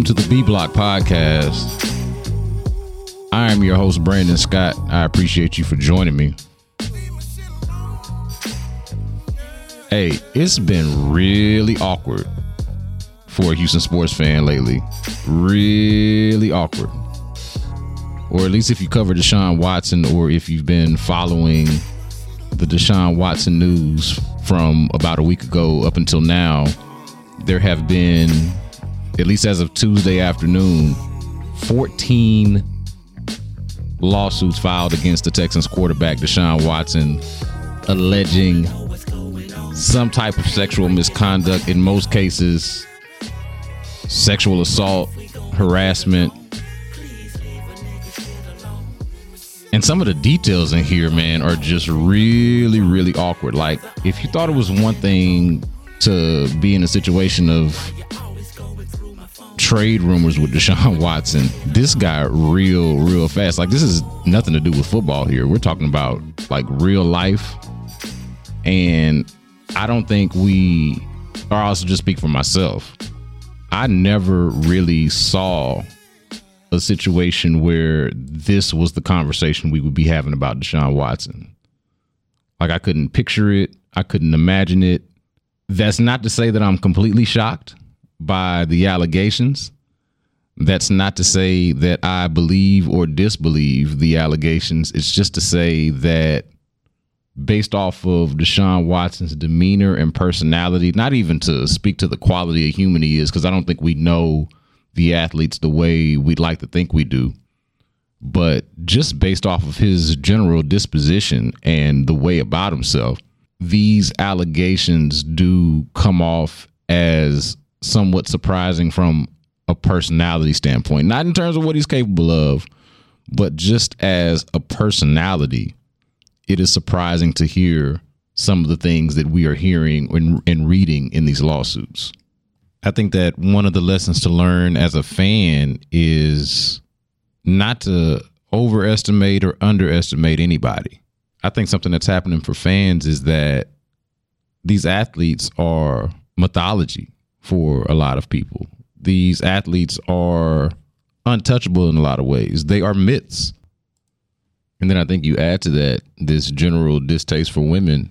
Welcome to the B Block Podcast. I am your host, Brandon Scott. I appreciate you for joining me. Hey, it's been really awkward for a Houston sports fan lately. Really awkward. Or at least if you cover Deshaun Watson or if you've been following the Deshaun Watson news from about a week ago up until now, there have been, at least as of Tuesday afternoon, 14 lawsuits filed against the Texans quarterback Deshaun Watson, alleging some type of sexual misconduct, in most cases, sexual assault, harassment. And some of the details in here, man, are just really, really awkward. Like, if you thought it was one thing to be in a situation of trade rumors with Deshaun Watson, this got real, real fast. Like, this is nothing to do with football here. We're talking about like real life. And I don't think we, or I'll also just speak for myself. I never really saw a situation where this was the conversation we would be having about Deshaun Watson. Like I couldn't picture it, I couldn't imagine it. That's not to say that I'm completely shocked by the allegations. That's not to say that I believe or disbelieve the allegations. It's just to say that based off of Deshaun Watson's demeanor and personality, not even to speak to the quality of human he is, because I don't think we know the athletes the way we'd like to think we do. But just based off of his general disposition and the way about himself, these allegations do come off as somewhat surprising from a personality standpoint. Not in terms of what he's capable of, but just as a personality, it is surprising to hear some of the things that we are hearing and, reading in these lawsuits. I think that one of the lessons to learn as a fan is not to overestimate or underestimate anybody. I think something that's happening for fans is that these athletes are mythology for a lot of people. These athletes are untouchable in a lot of ways. They are myths. And then I think you add to that this general distaste for women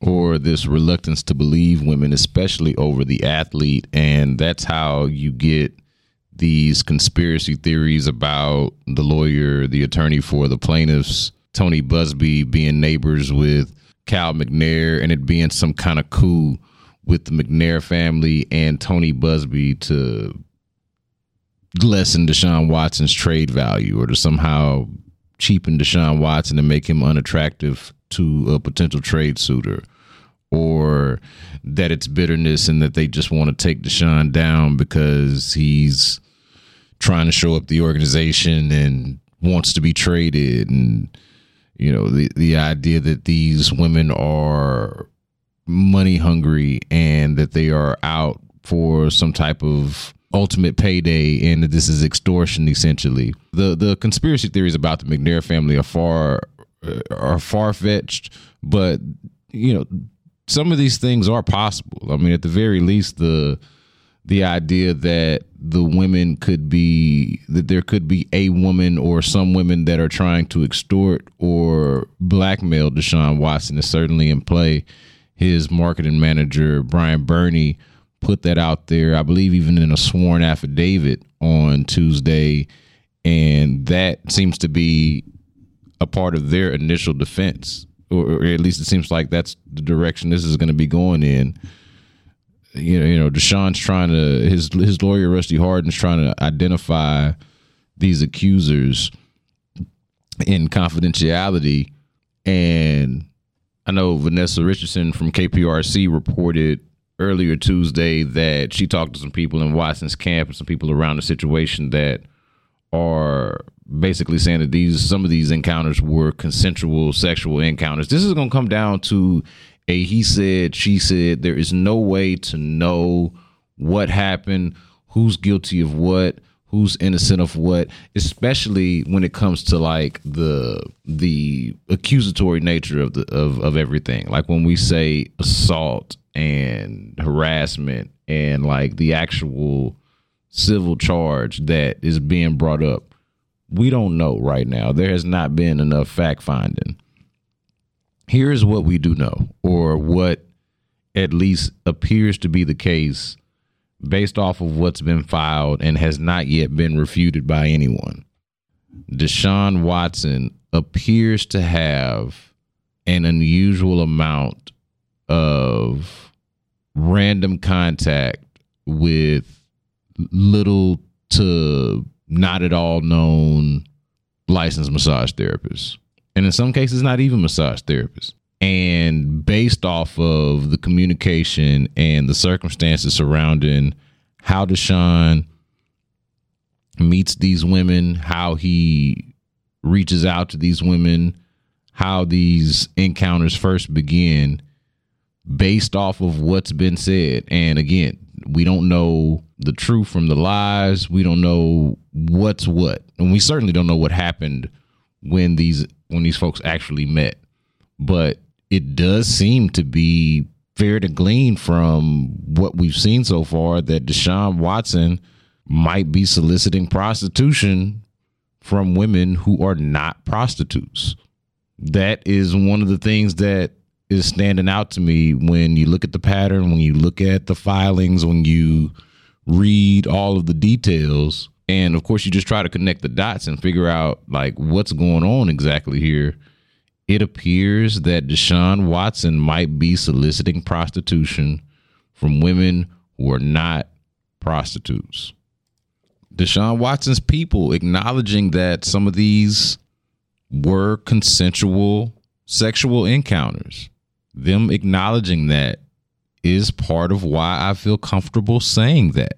or this reluctance to believe women, especially over the athlete. And that's how you get these conspiracy theories about the lawyer, the attorney for the plaintiffs, Tony Buzbee being neighbors with Cal McNair and it being some kind of coup with the McNair family and Tony Buzbee to lessen Deshaun Watson's trade value or to somehow cheapen Deshaun Watson and make him unattractive to a potential trade suitor. Or that it's bitterness and that they just want to take Deshaun down because he's trying to show up the organization and wants to be traded and you know the the idea that these women are money hungry and that they are out for some type of ultimate payday and that this is extortion essentially. The the conspiracy theories about the McNair family are far uh, are far fetched, but you know some of these things are possible. I mean, at the very least, the the idea that the women could be that there could be a woman or some women that are trying to extort or blackmail Deshaun Watson is certainly in play. His marketing manager Bryan Burney put that out there, I believe, even in a sworn affidavit on Tuesday, and that seems to be a part of their initial defense, or, or at least it seems like that's the direction this is going to be going in. You know, you know, Deshaun's trying to his his lawyer Rusty Hardin's trying to identify these accusers in confidentiality, and I know Vanessa Richardson from KPRC reported earlier Tuesday that she talked to some people in Watson's camp and some people around the situation that are basically saying that these some of these encounters were consensual sexual encounters. This is going to come down to a he said, she said. There is no way to know what happened, who's guilty of what, who's innocent of what, especially when it comes to like the the accusatory nature of the of of everything. Like when we say assault and harassment and like the actual civil charge that is being brought up? We don't know right now. There has not been enough fact finding. Here's what we do know, or what at least appears to be the case based off of what's been filed and has not yet been refuted by anyone. Deshaun Watson appears to have an unusual amount of random contact with little to not at all known licensed massage therapists. And in some cases, not even massage therapists. And based off of the communication and the circumstances surrounding how Deshaun meets these women, how he reaches out to these women, how these encounters first begin, based off of what's been said. And again, we don't know the truth from the lies. We don't know what's what. And we certainly don't know what happened when these when these folks actually met. But it does seem to be fair to glean from what we've seen so far that Deshaun Watson might be soliciting prostitution from women who are not prostitutes. That is one of the things that is standing out to me when you look at the pattern, when you look at the filings, when you read all of the details. And of course, you just try to connect the dots and figure out like what's going on exactly here it appears that Deshaun Watson might be soliciting prostitution from women who are not prostitutes. Deshaun Watson's people acknowledging that some of these were consensual sexual encounters. Them acknowledging that is part of why I feel comfortable saying that.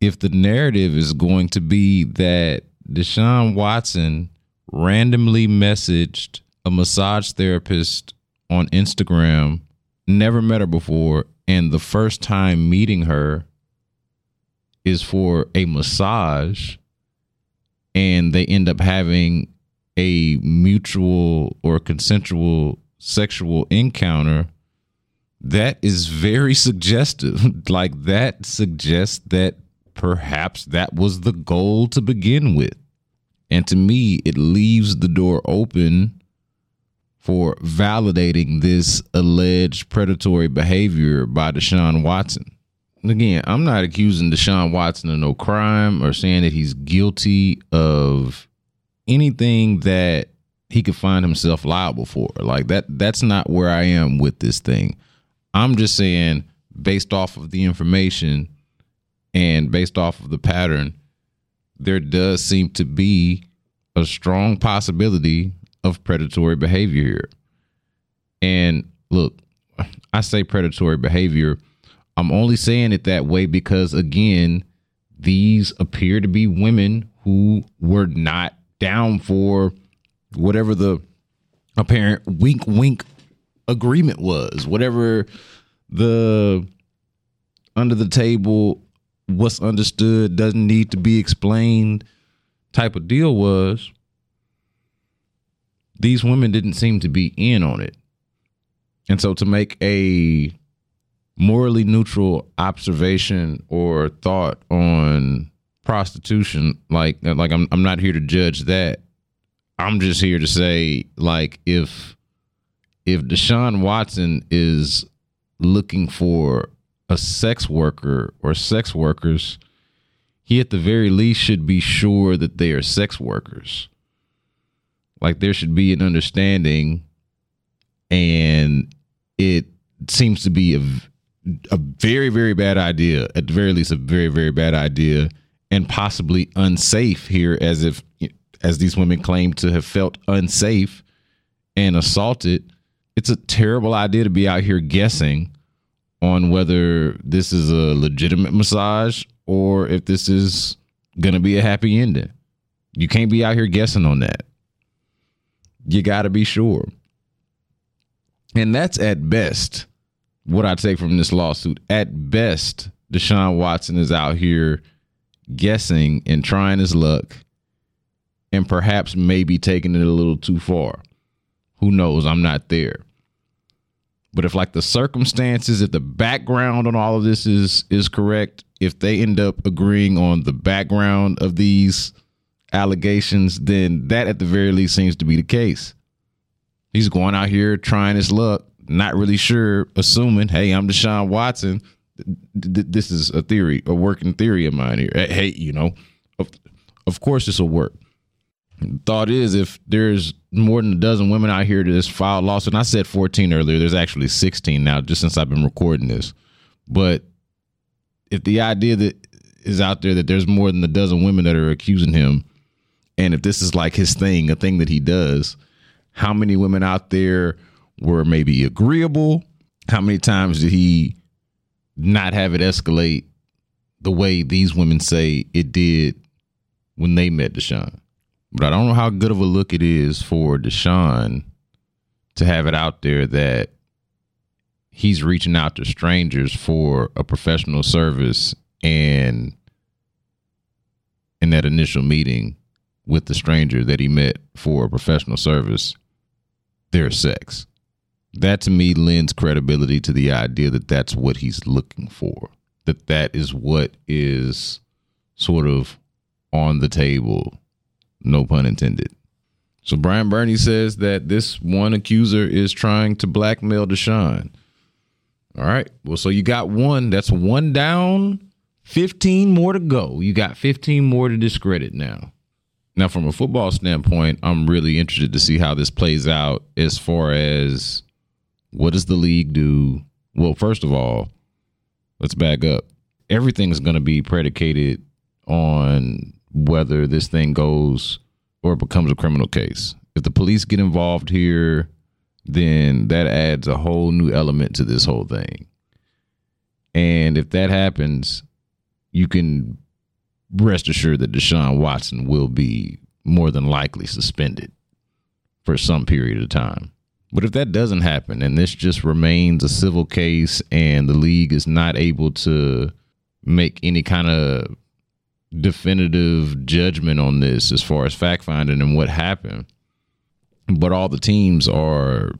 If the narrative is going to be that Deshaun Watson randomly messaged a massage therapist on Instagram, never met her before, and the first time meeting her is for a massage, and they end up having a mutual or consensual sexual encounter. That is very suggestive. like that suggests that perhaps that was the goal to begin with. And to me, it leaves the door open for validating this alleged predatory behavior by Deshaun Watson. Again, I'm not accusing Deshaun Watson of no crime or saying that he's guilty of anything that he could find himself liable for. Like that that's not where I am with this thing. I'm just saying based off of the information and based off of the pattern, there does seem to be a strong possibility of predatory behavior here. And look, I say predatory behavior. I'm only saying it that way because, again, these appear to be women who were not down for whatever the apparent wink wink agreement was, whatever the under the table, what's understood doesn't need to be explained type of deal was these women didn't seem to be in on it. And so to make a morally neutral observation or thought on prostitution, like like I'm I'm not here to judge that. I'm just here to say like if if Deshaun Watson is looking for a sex worker or sex workers, he at the very least should be sure that they are sex workers. Like there should be an understanding, and it seems to be a a very very bad idea. At the very least, a very very bad idea, and possibly unsafe here, as if as these women claim to have felt unsafe and assaulted. It's a terrible idea to be out here guessing on whether this is a legitimate massage or if this is going to be a happy ending. You can't be out here guessing on that. You got to be sure. And that's at best what I take from this lawsuit. At best, Deshaun Watson is out here guessing and trying his luck and perhaps maybe taking it a little too far. Who knows? I'm not there. But if like the circumstances, if the background on all of this is is correct, if they end up agreeing on the background of these allegations, then that at the very least seems to be the case. He's going out here trying his luck, not really sure, assuming, hey, I'm Deshaun Watson. This is a theory, a working theory of mine here. Hey, you know, of, of course this will work. Thought is, if there's more than a dozen women out here that has filed lawsuit, and I said 14 earlier, there's actually 16 now, just since I've been recording this. But if the idea that is out there that there's more than a dozen women that are accusing him, and if this is like his thing, a thing that he does, how many women out there were maybe agreeable? How many times did he not have it escalate the way these women say it did when they met Deshaun? But I don't know how good of a look it is for Deshaun to have it out there that he's reaching out to strangers for a professional service and in that initial meeting with the stranger that he met for a professional service their sex that to me lends credibility to the idea that that's what he's looking for that that is what is sort of on the table no pun intended so bryan burney says that this one accuser is trying to blackmail deshaun all right. Well, so you got one. That's one down, 15 more to go. You got 15 more to discredit now. Now, from a football standpoint, I'm really interested to see how this plays out as far as what does the league do? Well, first of all, let's back up. Everything's going to be predicated on whether this thing goes or becomes a criminal case. If the police get involved here, then that adds a whole new element to this whole thing. And if that happens, you can rest assured that Deshaun Watson will be more than likely suspended for some period of time. But if that doesn't happen and this just remains a civil case and the league is not able to make any kind of definitive judgment on this as far as fact finding and what happened, but all the teams are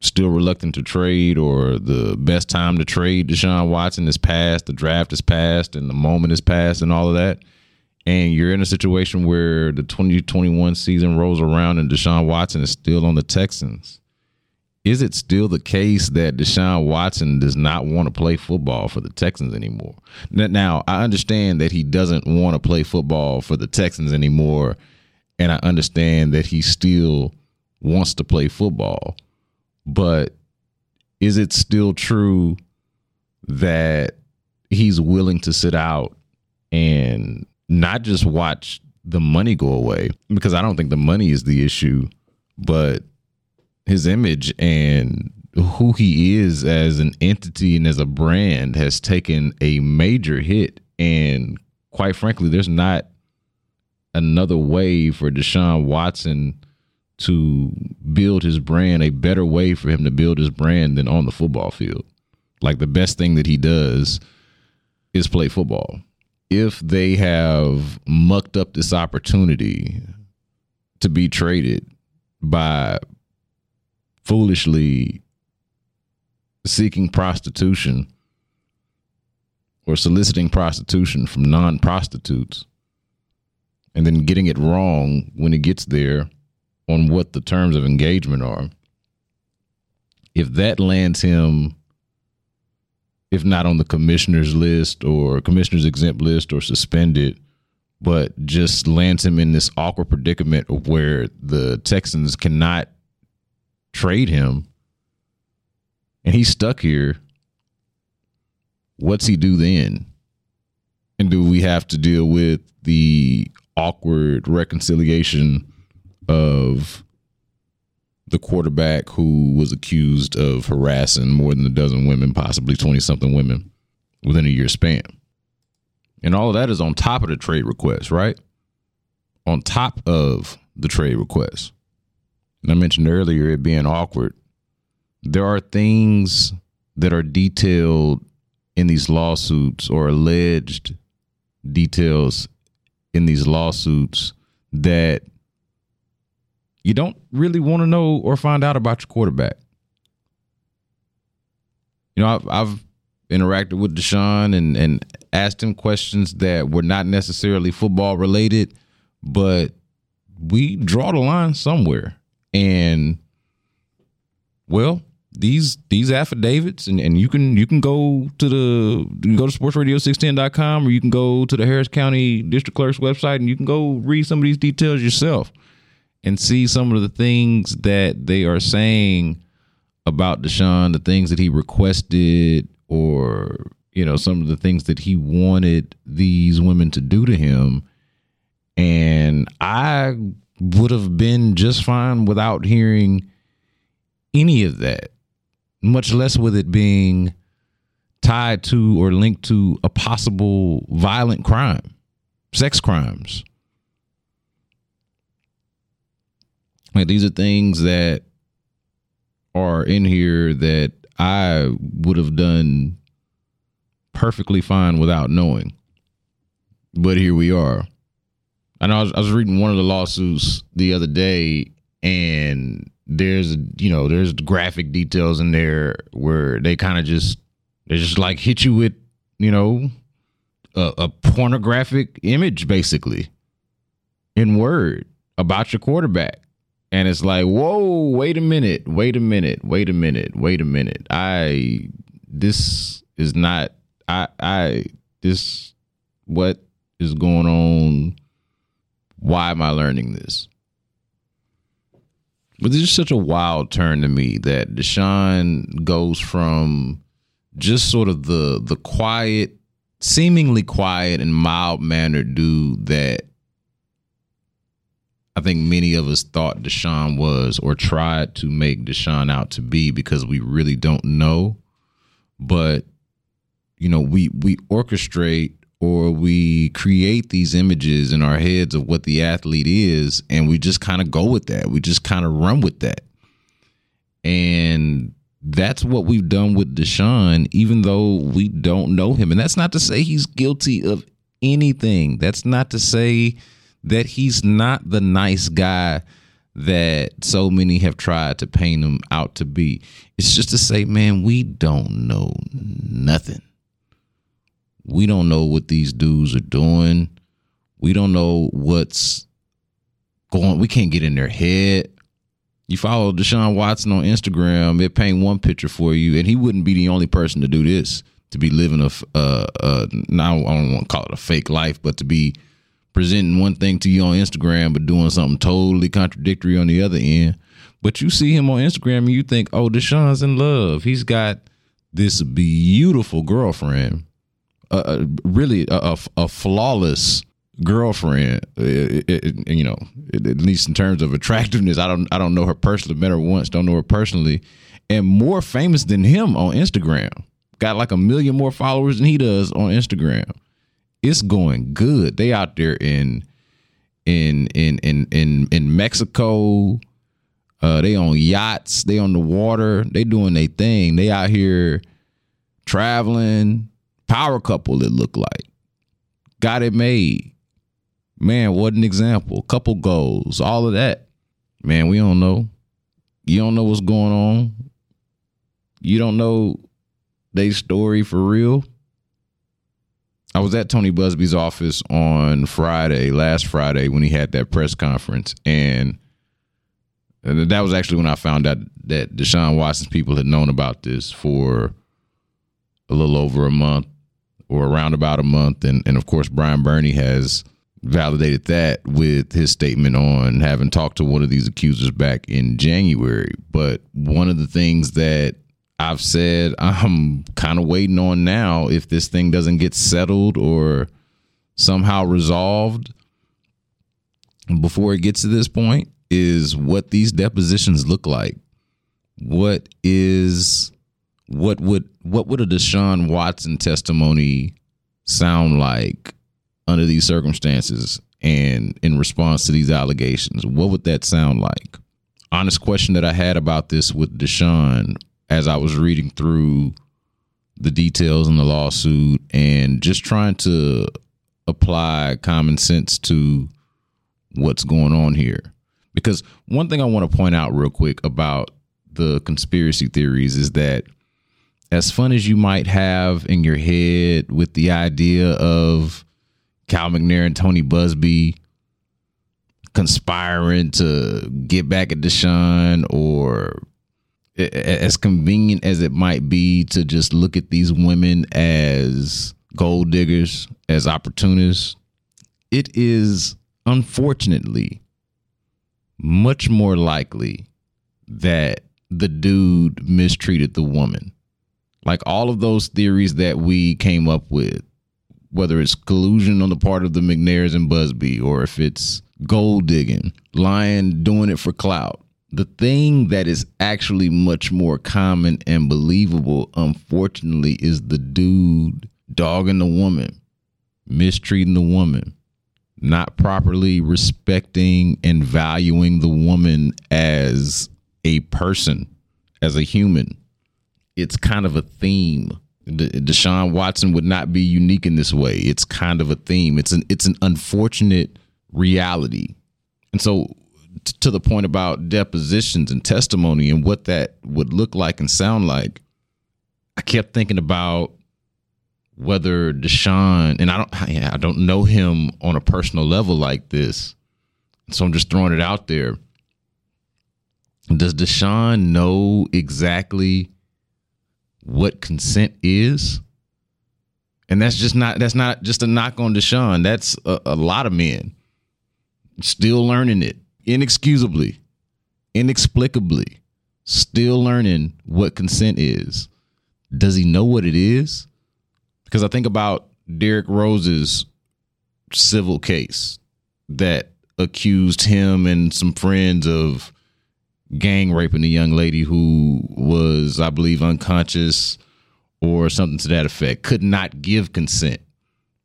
still reluctant to trade or the best time to trade Deshaun Watson is past, the draft is past, and the moment is past, and all of that. And you're in a situation where the 2021 season rolls around and Deshaun Watson is still on the Texans. Is it still the case that Deshaun Watson does not want to play football for the Texans anymore? Now, I understand that he doesn't want to play football for the Texans anymore. And I understand that he still wants to play football. But is it still true that he's willing to sit out and not just watch the money go away? Because I don't think the money is the issue, but his image and who he is as an entity and as a brand has taken a major hit. And quite frankly, there's not another way for Deshaun Watson to build his brand, a better way for him to build his brand than on the football field. Like the best thing that he does is play football. If they have mucked up this opportunity to be traded by foolishly seeking prostitution or soliciting prostitution from non prostitutes and then getting it wrong when it gets there on what the terms of engagement are, if that lands him, if not on the commissioner's list or commissioner's exempt list or suspended, but just lands him in this awkward predicament where the Texans cannot trade him and he's stuck here, what's he do then? And do we have to deal with the awkward reconciliation of the quarterback who was accused of harassing more than a dozen women, possibly 20 something women within a year span. And all of that is on top of the trade request, right? On top of the trade request. And I mentioned earlier it being awkward. There are things that are detailed in these lawsuits or alleged details in these lawsuits that you don't really want to know or find out about your quarterback. You know, I've, I've interacted with Deshaun and and asked him questions that were not necessarily football related, but we draw the line somewhere. And well, these these affidavits and, and you can you can go to the you go to sportsradio610.com or you can go to the Harris County District Clerk's website and you can go read some of these details yourself and see some of the things that they are saying about Deshaun, the things that he requested or you know some of the things that he wanted these women to do to him and I would have been just fine without hearing any of that much less with it being tied to or linked to a possible violent crime, sex crimes. Like these are things that are in here that I would have done perfectly fine without knowing. But here we are. Know I was, I was reading one of the lawsuits the other day, and there's you know there's graphic details in there where they kind of just they just like hit you with you know a, a, pornographic image basically in word about your quarterback and it's like whoa wait a minute wait a minute wait a minute wait a minute. I this is not i i this what is going on? Why am i learning this? But this is such a wild turn to me that Deshaun goes from just sort of the the quiet, seemingly quiet and mild mannered dude that I think many of us thought Deshaun was or tried to make Deshaun out to be because we really don't know. But you know, we we orchestrate or we create these images in our heads of what the athlete is and we just kind of go with that. We just kind of run with that. And that's what we've done with Deshaun even though we don't know him. And that's not to say he's guilty of anything. That's not to say that he's not the nice guy that so many have tried to paint him out to be it's just to say man we don't know nothing we don't know what these dudes are doing. We don't know what's going. We can't get in their head. You follow Deshaun Watson on Instagram, it paint one picture for you, and he wouldn't be the only person to do this. To be living a, uh, uh, now I don't want to call it a fake life, but to be presenting one thing to you on Instagram, but doing something totally contradictory on the other end. But you see him on Instagram and you think, oh, Deshaun's in love. He's got this beautiful girlfriend a, really a, a, flawless girlfriend. It, it, it, you know, at least in terms of attractiveness, I don't I don't know her personally. Met her once, don't know her personally, and more famous than him on Instagram. Got like a million more followers than he does on Instagram. It's going good. They out there in in in in in in Mexico. Uh, they on yachts. They on the water. They doing their thing. They out here traveling Power couple, it looked like. Got it made. Man, what an example. Couple goals, all of that. Man, we don't know. You don't know what's going on. You don't know their story for real. I was at Tony Buzbee's office on Friday, last Friday, when he had that press conference, and, and that was actually when I found out that Deshaun Watson's people had known about this for a little over a month or around about a month. And, and of course, Bryan Burney has validated that with his statement on having talked to one of these accusers back in January. But one of the things that I've said I'm kind of waiting on now, if this thing doesn't get settled or somehow resolved before it gets to this point, is what these depositions look like. What is what would what would a Deshaun Watson testimony sound like under these circumstances and in response to these allegations? What would that sound like? Honest question that I had about this with Deshaun as I was reading through the details in the lawsuit and just trying to apply common sense to what's going on here. Because one thing I want to point out real quick about the conspiracy theories is that as fun as you might have in your head with the idea of Cal McNair and Tony Buzbee conspiring to get back at Deshaun, or as convenient as it might be to just look at these women as gold diggers, as opportunists, it is unfortunately much more likely that the dude mistreated the woman. Like all of those theories that we came up with, whether it's collusion on the part of the McNairs and Buzbee, or if it's gold digging, lying, doing it for clout. The thing that is actually much more common and believable, unfortunately, is the dude dogging the woman, mistreating the woman, not properly respecting and valuing the woman as a person, as a human. It's kind of a theme. Deshaun Watson would not be unique in this way. It's kind of a theme. It's an it's an unfortunate reality. And so to the point about depositions and testimony and what that would look like and sound like, I kept thinking about whether Deshaun and I don't I don't know him on a personal level like this. So I'm just throwing it out there. Does Deshaun know exactly what consent is? And that's just not that's not just a knock on Deshaun. That's a, a lot of men still learning it inexcusably, inexplicably, still learning what consent is. Does he know what it is? Because I think about Derrick Rose's civil case that accused him and some friends of gang raping a young lady who was, I believe, unconscious or something to that effect, could not give consent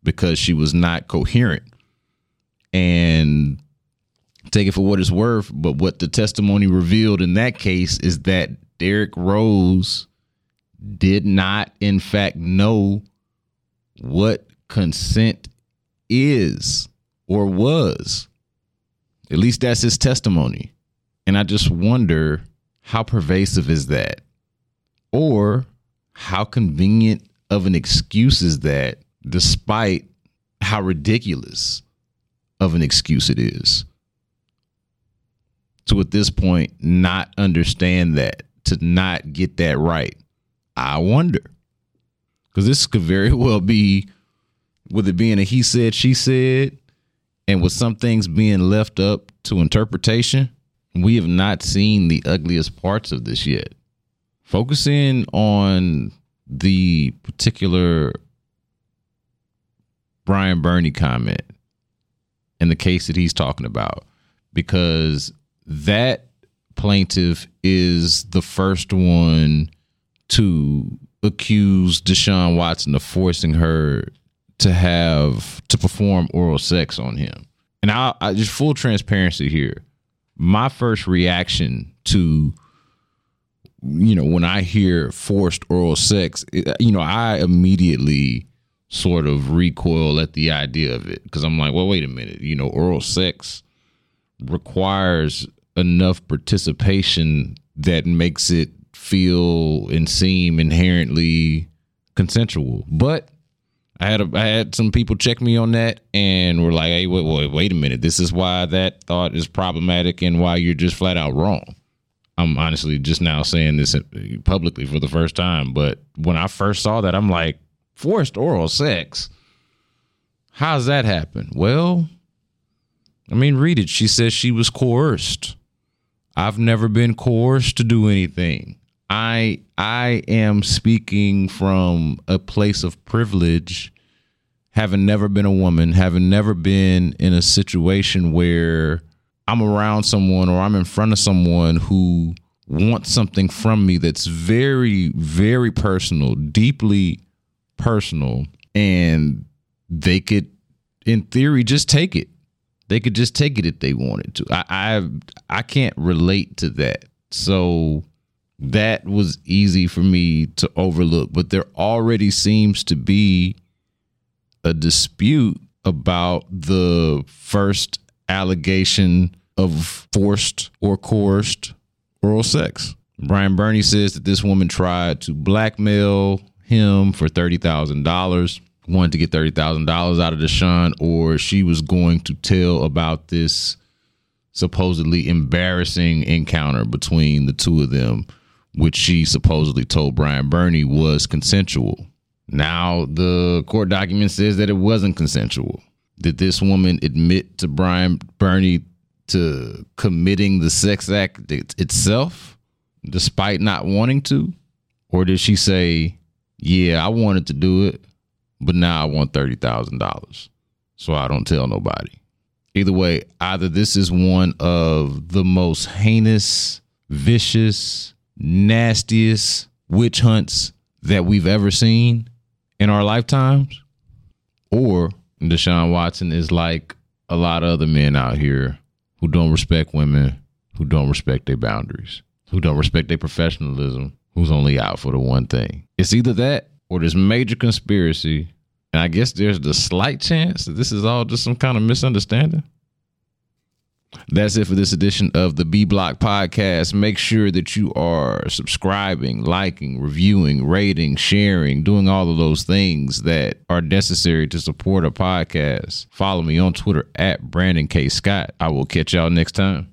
because she was not coherent. And take it for what it's worth, but what the testimony revealed in that case is that Derrick Rose did not, in fact, know what consent is or was. At least that's his testimony. And I just wonder how pervasive is that? Or how convenient of an excuse is that, despite how ridiculous of an excuse it is? To at this point not understand that, to not get that right. I wonder. Because this could very well be, with it being a he said, she said, and with some things being left up to interpretation, we have not seen the ugliest parts of this yet. Focusing on the particular Bryan Burney comment and the case that he's talking about, because that plaintiff is the first one to accuse Deshaun Watson of forcing her to have to perform oral sex on him. And I, I just full transparency here. My first reaction to you know when i hear forced oral sex you know i immediately sort of recoil at the idea of it. Because i'm like well wait a minute. You know oral sex requires enough participation that makes it feel and seem inherently consensual but I had a, I had some people check me on that and were like, "Hey, wait, wait, wait a minute. This is why that thought is problematic and why you're just flat out wrong." I'm honestly just now saying this publicly for the first time, but when I first saw that, I'm like, "Forced oral sex? How's that happen?" Well, I mean, read it. She says she was coerced. I've never been coerced to do anything. I I am speaking from a place of privilege, having never been a woman, having never been in a situation where I'm around someone or I'm in front of someone who wants something from me that's very, very personal, deeply personal, and they could, in theory, just take it. They could just take it if they wanted to. I I, I can't relate to that. So that was easy for me to overlook. But there already seems to be a dispute about the first allegation of forced or coerced oral sex. Bryan Burney says that this woman tried to blackmail him for $30,000, wanted to get $30,000 out of Deshaun, or she was going to tell about this supposedly embarrassing encounter between the two of them, which she supposedly told Bryan Burney was consensual. Now the court document says that it wasn't consensual. Did this woman admit to Bryan Burney to committing the sex act itself, despite not wanting to? Or did she say, Yeah, I wanted to do it, but now I want $30,000. So I don't tell nobody. Either way, either this is one of the most heinous, vicious, nastiest witch hunts that we've ever seen in our lifetimes, or Deshaun Watson is like a lot of other men out here who don't respect women, who don't respect their boundaries, who don't respect their professionalism, who's only out for the one thing. It's either that or this major conspiracy. And I guess there's the slight chance that this is all just some kind of misunderstanding. That's it for this edition of the B Block Podcast. Make sure that you are subscribing, liking, reviewing, rating, sharing, doing all of those things that are necessary to support a podcast. Follow me on Twitter at Brandon K. Scott. I will catch y'all next time.